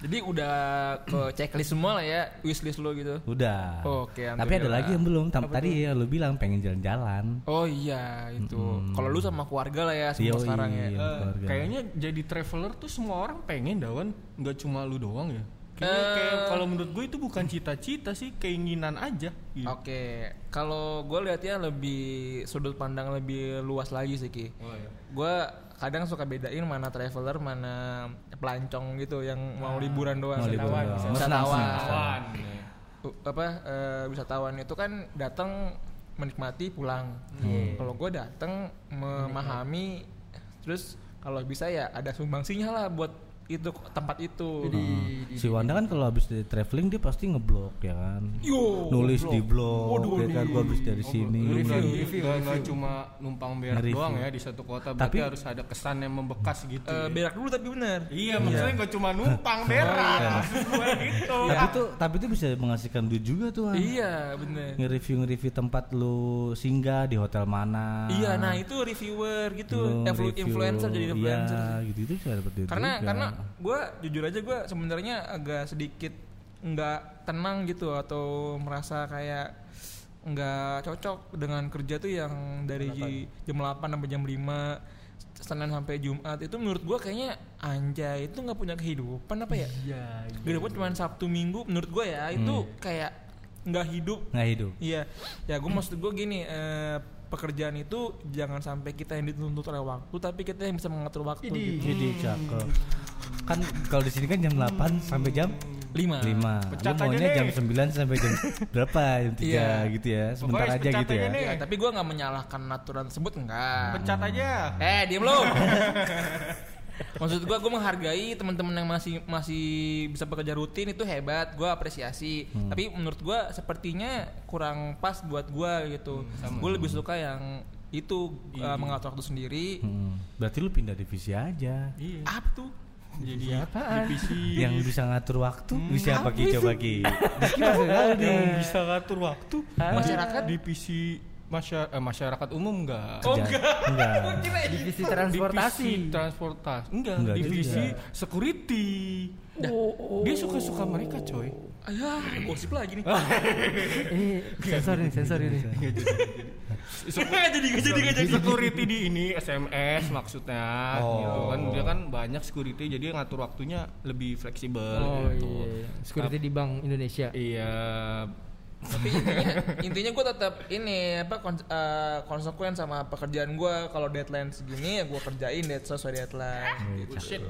Jadi udah ke checklist semua lah ya, wishlist lo gitu. udah Oke, tapi ada alhamdulillah. lagi yang belum Tam- tadi ya lu bilang pengen jalan-jalan Oh iya itu. Mm-mm. Kalau lu sama keluarga lah ya semua Yoi, sekarang ya. iya. Keluarga. kayaknya jadi traveler tuh semua orang pengen dawan nggak cuma lu doang ya Kayaknya Eh. kayak kalau menurut gue itu bukan cita-cita sih keinginan aja gitu. Oke, kalau gue lihatnya lebih sudut pandang lebih luas lagi sih ki. Oh, iya. Gue kadang suka bedain mana traveler mana pelancong gitu yang mau liburan doang. Mau liburan doang. Wisatawan. Wisatawan. Wan. Uh, apa eh, wisatawan itu kan datang menikmati pulang. Kalau gue datang memahami, terus kalau bisa ya ada sumbangsinya lah buat itu tempat itu. si Wanda kan kalau habis dari traveling dia pasti ngeblok ya kan Yo, nulis blog. di blog Waduh, ya kan gua habis dari sini Lu nggak review, nggak cuma numpang berak Nge-review. doang ya di satu kota, berarti Tapi- harus ada kesan yang membekas gitu. Eh, ya. berak dulu tapi bener. Iya, maksudnya nggak cuma numpang berak, gue gitu. (laughs) tapi tuh tapi itu bisa menghasilkan duit juga tuh. Iya bener. nge-review nge-review tempat lu singgah di hotel mana Iya, nah itu reviewer gitu, Lu Influ- review, influencer jadi influencer. iya gitu itu bisa dapet duit Karena juga. karena gue jujur aja gue sebenarnya agak sedikit nggak tenang gitu atau merasa kayak nggak cocok dengan kerja tuh yang dari jam 8 sampai jam 5 Senin sampai Jumat itu menurut gue kayaknya anjay itu nggak punya kehidupan apa ya? Iya. Kehidupan cuma Sabtu Minggu menurut gue ya itu kayak nggak hidup. Nggak hidup. Iya, ya gue maksud gue gini, eh, pekerjaan itu jangan sampai kita yang dituntut oleh waktu, tapi kita yang bisa mengatur waktu. Gitu. jadi cakep kan kalau di sini kan jam 8 sampai jam Lima. 5 lu Pecat aja maunya jam 9 sampai jam (laughs) berapa jam 3 Iya. gitu ya sebentar Pokoknya aja gitu aja ya deh. Ya, tapi gue nggak menyalahkan aturan tersebut enggak. Pecat aja. Eh, diem lu. (laughs) Maksud gue, gue menghargai teman-teman yang masih masih bisa bekerja rutin itu hebat, gue apresiasi. Tapi menurut gue sepertinya kurang pas buat gue gitu. gue lebih suka yang itu uh, mengatur waktu sendiri. Hmm, berarti lu pindah divisi aja Iya. Apa tuh? jadi apaan? divisi yang bisa ngatur waktu Hmm. bisa apa Ki coba tahu yang bisa ngatur waktu Masyarakat? divisi masya- eh, masyarakat umum enggak Oh, Kerja- enggak (laughs) Divisi transportasi. divisi transportasi enggak, Enggak divisi juga. security Oh, dia suka suka mereka coy Ayah, gosip lagi nih. Ini (laughs) sensor ini, sensor ini. Nggak jadi, nggak jadi, nggak jadi. security di ini SMS maksudnya Oh. gitu kan dia kan banyak security jadi ngatur waktunya lebih fleksibel Oh gitu. iya. Security di Bank Indonesia. Iya, Tapi intinya, intinya gue tetap ini apa kon- eh, konsekuen sama pekerjaan gue. Kalau deadline segini ya gue kerjain dead sesuai deadline. Bullshit.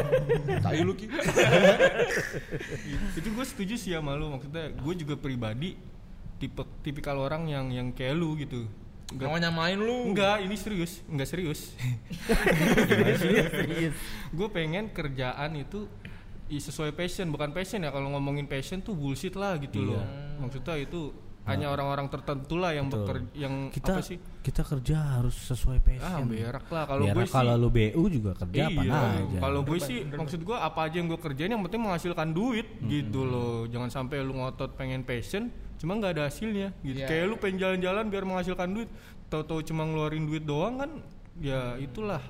(laughs) Tai lu ki. itu gue setuju sih sama lu maksudnya gue juga pribadi tipe tipikal orang yang yang kayak lu gitu Gak mau enggak nyamain lu. enggak ini serius enggak (laughs) serius Serius. gue pengen kerjaan itu i- sesuai passion bukan passion ya. Kalau ngomongin passion tuh bullshit lah gitu loh. Maksudnya itu hanya orang-orang tertentu lah yang Betul. bekerja yang kita apa sih? kita kerja harus sesuai passion. Ah berak lah. Kalau gue sih kalau lu BU juga kerja apa iya, aja? Kalau gue sih maksud gue apa aja yang gue kerjain yang penting menghasilkan duit gitu loh. Jangan sampai lu ngotot pengen passion cuma nggak ada hasilnya gitu. Iya. Kayak lu pengen jalan-jalan biar menghasilkan duit, tahu-tahu cuma ngeluarin duit doang kan ya itulah.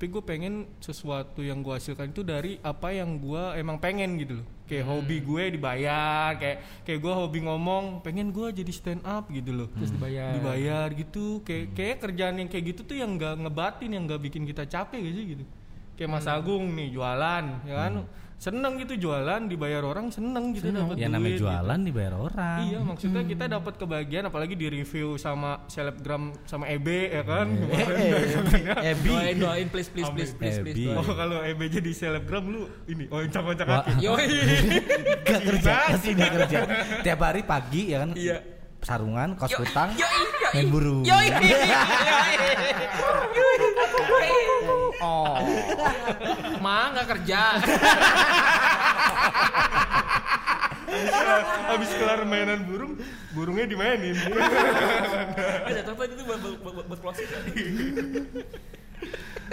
Tapi gue pengen sesuatu yang gue hasilkan itu dari apa yang gue emang pengen gitu loh. Kayak hobi gue dibayar, kayak kayak gue hobi ngomong, pengen gue jadi stand up gitu loh. Terus dibayar. dibayar gitu. Kayak kayak kerjaan yang kayak gitu tuh yang nggak ngebatin yang nggak bikin kita capek gitu gitu? Kayak Mas Agung nih jualan ya kan seneng gitu jualan dibayar orang seneng gitu dapat ya namanya duit, jualan dibayar orang gitu. iya maksudnya kita dapat kebahagiaan apalagi di review sama selebgram sama EB ya kan Kemarin. (laughs) Ebi Doain, doain, please, please, please, please, please. Ebi. oh kalau EB jadi selebgram lu ini oh Wah. kaki Yoi. (laughs) gak kerja pasti gak kerja tiap hari pagi ya kan Iya. sarungan kos kutang Yoi, yoi. main burung Yoi. (laughs) Oh. Ma nggak kerja. habis kelar mainan burung burungnya dimainin Ada apa itu buat buat buat, buat closing.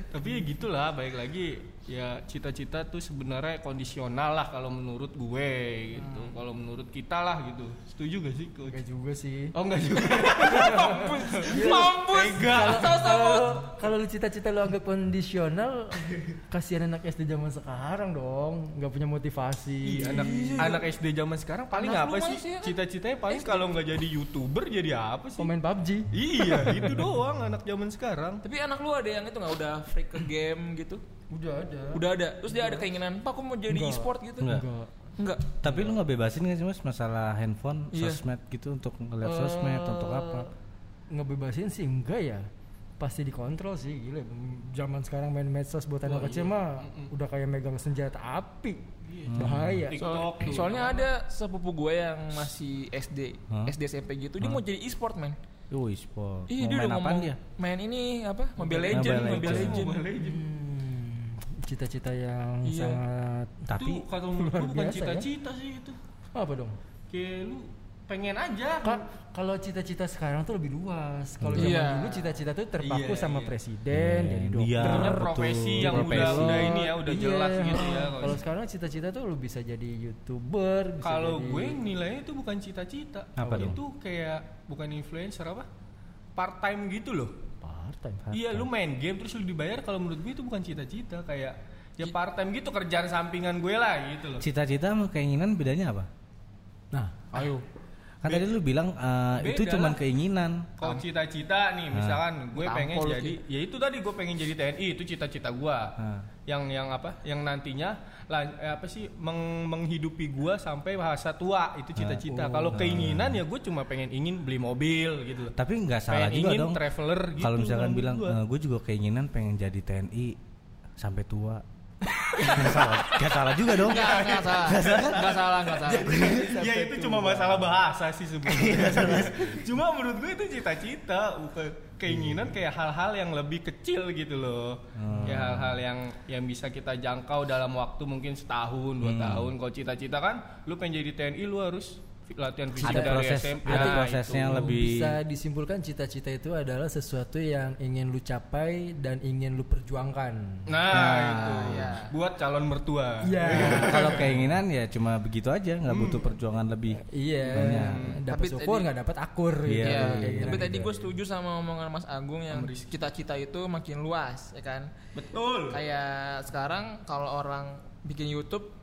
tapi ya gitulah baik lagi ya cita-cita tuh sebenarnya kondisional lah kalau menurut gue gitu kalau menurut kita lah gitu setuju gak sih coach Enggak juga sih. oh enggak juga (laughs) (laughs) Mampus. Kalau kalau lu cita-cita lu anggap kondisional, kasihan anak SD zaman sekarang dong, nggak punya motivasi. Iya, anak anak SD zaman sekarang paling Anak apa sih kan? cita-citanya paling kalau nggak jadi youtuber jadi apa sih Pemain PUBG. iya (laughs) itu doang anak zaman sekarang Tapi anak lu ada yang itu nggak udah freak ke game gitu? Udah ada. Udah ada. Terus dia ada keinginan, "Pak, aku mau jadi e-sport gitu." Enggak. Enggak. Enggak. tapi lu nggak bebasin nggak sih mas masalah handphone Iya. sosmed gitu untuk ngeliat sosmed untuk apa Ngebebasin sih enggak ya. Pasti dikontrol sih, gila. Zaman sekarang main medsos buat anak kecil mah udah kayak megang senjata api. Bahaya. TikTok tuh. Soalnya ada sepupu gue yang masih SD, Hah? SD SMP gitu, dia mau jadi e-sport, man. Yo e-sport Iya, mau dia main udah ngomong dia main ini apa? Mobile Mobile Legend, Legends. Mobile Legend. Mobile Legends. Hmm, cita-cita yang Iya. sangat tapi itu kalau menurut bukan ya. cita-cita sih itu apa dong? kayak lu pengen aja Ka- kalau cita-cita sekarang tuh lebih luas. Kalau Iya. zaman dulu cita-cita tuh terpaku Iya, sama iya. presiden, Iya, jadi iya. dokter. Betul. profesi yang Profesi. udah udah ini ya udah Iya. jelas gitu ya kalau- sekarang cita-cita tuh lu bisa jadi youtuber. bisa Kalau jadi- gue nilainya itu bukan cita-cita. Apa dong? itu kayak bukan influencer apa? Part time gitu loh. part time. Iya, lu main game terus lu dibayar kalau menurut gue itu bukan cita-cita kayak ya part time gitu kerjaan sampingan gue lah gitu loh. cita-cita sama keinginan bedanya apa Nah, ayo. Kan tadi lu bilang eh, itu cuman lah. keinginan Kalau cita-cita nih misalkan gue Tampol pengen jadi ya itu tadi gue pengen jadi TNI itu cita-cita gue. Ah. Yang yang apa? Yang nantinya lah eh, apa sih meng- menghidupi gue sampai masa tua itu cita-cita. Kalau keinginan ya gue cuma pengen ingin beli mobil gitu tapi nggak salah pengen juga ingin dong traveler gitu. kalau misalkan bilang gua. gue juga keinginan pengen jadi TNI sampai tua nggak salah salah juga dong Enggak, enggak salah. Enggak salah, enggak salah. (laughs) ya itu cuma masalah bahasa sih Iya, sebenarnya. cuma menurut gue itu cita-cita, bukan keinginan kayak hal-hal yang lebih kecil gitu loh. Hmm. Kayak hal-hal yang yang bisa kita jangkau dalam waktu mungkin setahun, dua Hmm. tahun. Kalau cita-cita kan, lu pengen jadi TNI lu harus latihan fisik Ada dari proses- SMP. ada Nah, prosesnya itu. lebih- bisa disimpulkan cita-cita itu adalah sesuatu yang ingin lu capai dan ingin lu perjuangkan. Nah, Nah, itu. iya. Buat calon mertua. Iya. (laughs) Kalau keinginan ya cuma begitu aja, nggak butuh perjuangan lebih. Iya. Banyak. Dapat Tapi syukur nggak dapat akur. Iya, gitu. Iya, Kayak gitu. tapi gitu. tadi gue setuju sama omongan Mas Agung yang cita-cita itu makin luas, ya kan? Betul. Kayak sekarang kalau orang bikin YouTube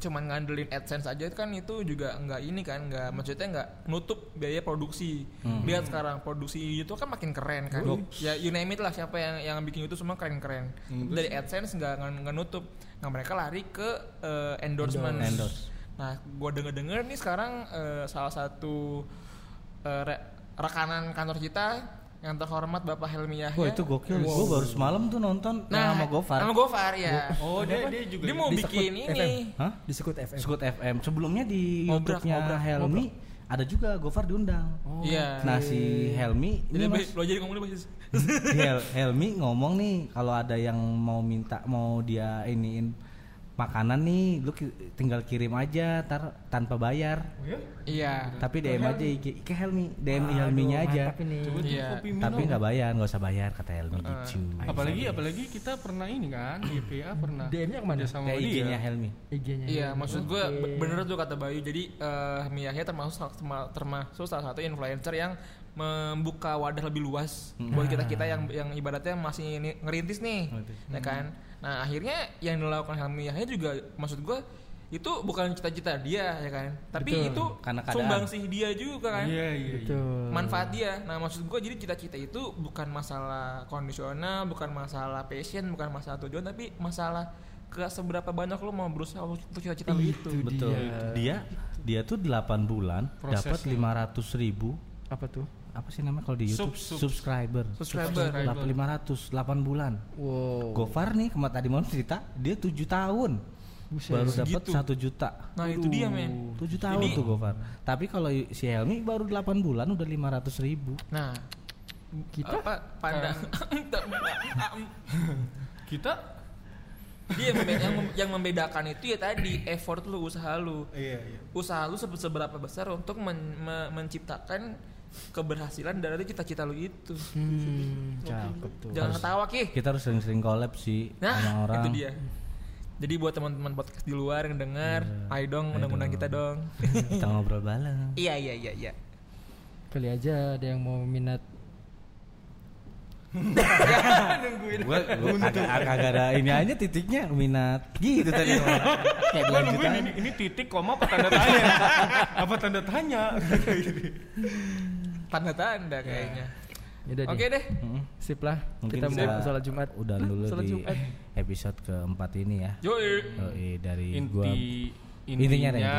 cuman ngandelin AdSense aja kan itu juga nggak ini kan nggak maksudnya nggak nutup biaya produksi. Lihat sekarang produksi YouTube kan makin keren kan. Ya you name it lah siapa yang yang bikin itu semua keren keren dari AdSense nggak nggak- nutup. Nah mereka lari ke eh, endorsement Endorse. nah gue denger denger nih sekarang eh, salah satu eh, re- rekanan kantor kita yang terhormat Bapak Helmi Yahya Wah itu gokil. Gue baru semalam tuh nonton nah sama Gofar. sama Gofar ya Oh, dia, dia juga. dia mau Di bikin Sekut ini FM. Hah? Di Sekut FM. Skut FM. Sebelumnya di YouTube-nya Helmi ada juga Gofar diundang. Iya. Nah si Helmi ini Mas, mas lo jadi ngomong Mas. Hel- Helmi ngomong nih kalau ada yang mau minta mau dia iniin makanan nih lu ki- tinggal kirim aja tar tanpa bayar Iya. tapi DM aja IG ke Helmi DM Helminya aja Iya. tapi nggak bayar nggak usah bayar kata Helmi Ah. gitu apalagi apalagi kita pernah ini kan YPA pernah DM-nya ke mana? sama kayak dia IG-nya Helmi IG-nya. Iya, maksud gue bener tuh kata Bayu. Jadi eh Miyahya termasuk termasuk salah satu influencer yang membuka wadah lebih luas buat kita kita yang yang ibaratnya masih ini- ngerintis nih, Ngerintis. ya kan. Nah akhirnya yang dilakukan Helmi Yahya juga maksud gue itu bukan cita-cita dia ya kan, tapi Betul. itu Karena keadaan. sumbangsih dia juga kan. iya iya iya. Betul. manfaat dia. Nah, maksud gue jadi cita-cita itu bukan masalah kondisional, bukan masalah passion, bukan masalah tujuan, tapi masalah ke seberapa banyak lo mau berusaha untuk cita-cita lo itu. betul dia dia tuh 8 bulan dapat Prosesnya. 500 ribu Apa tuh? Apa sih namanya kalau di YouTube? Sub- sub. subscriber Subscriber. Dapat 500 8 bulan. Wow. Gofar nih kemarin tadi malam cerita dia 7 tahun. Baru dapat satu juta. Nah, itu dia, men. 7 tahun Jadi- tuh Gofar. Tapi kalau si Helmi baru 8 bulan udah 500 ribu. Nah, Kita? apa pandang? (laughs) Kita dia yang, yang, mem- yang membedakan itu ya tadi effort lu, usaha lu. iya iya. Usaha lu se- seberapa besar untuk men- me- menciptakan keberhasilan dari cita-cita lu itu. hmm, cakep tuh. Jangan ketawa, Ki. kita harus sering-sering collab sih Nah, sama orang itu dia. Jadi buat teman-teman podcast di luar yang dengar, ayo dong undang-undang kita dong. (laughs) kita ngobrol bareng iya iya iya iya. Kali aja ada yang mau minat (laughs) Nungguin. gua, gua agak, agak ada ini aja titiknya minat gitu tadi kayak Gua nungguin ini, ini titik koma apa tanda tanya apa tanda tanya Tanda-tanda kayaknya. Yaudah Oke deh. Mm-mm. Sip lah. Mungkin kita mau sholat Jumat. udah dulu Sholat di Jumat. episode keempat ini ya Yoi. Yoi, dari inti gua intinya, Intinya intinya.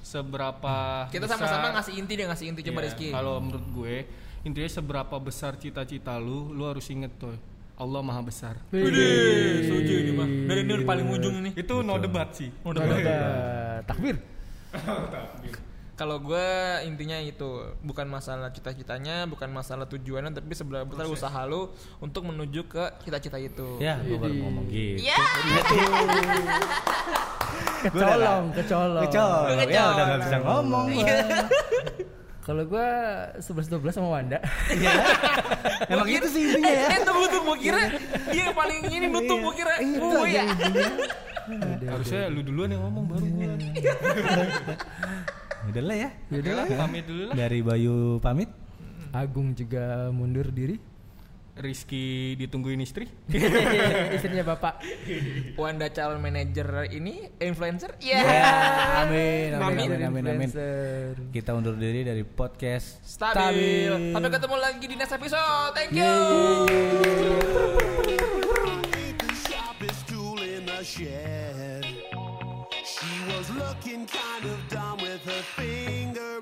seberapa Kita sama-sama ngasih inti deh, ngasih inti coba Iya, Rizky. kalau menurut gue intinya seberapa besar cita-cita lu lu harus inget tuh Allah maha besar Widih, setuju ini mah. Dari ini paling ujung ini. itu no debat sih Udah Ada bagus. takbir. Kalau gue intinya itu bukan masalah cita-citanya, bukan masalah tujuannya, tapi seberapa besar usaha lu untuk menuju ke cita-cita itu. ya gua baru ngomong gitu Iya. Kecolong, kecolong. Kecolong, ya udah gak bisa ngomong Kalau gua 11 12 sama Wanda. (laughs) Emang itu sih intinya ya. Eh, tunggu tunggu, kira dia yang paling ini nutup, gua kira. Oh ya. harusnya lu duluan yang ngomong baru gue (laughs) Udah lah ya. Oke lah pamit dulu lah Dari Bayu pamit. Agung juga mundur diri. Rizky ditungguin istri (laughs) Istrinya Bapak. Wanda calon manajer ini influencer? Iya. Ya, amin, amin, Amin. amin, amin, amin. Influencer. Kita undur diri dari podcast Stabil. Sampai ketemu lagi di next episode. Thank you. She was looking kind of dumb with her finger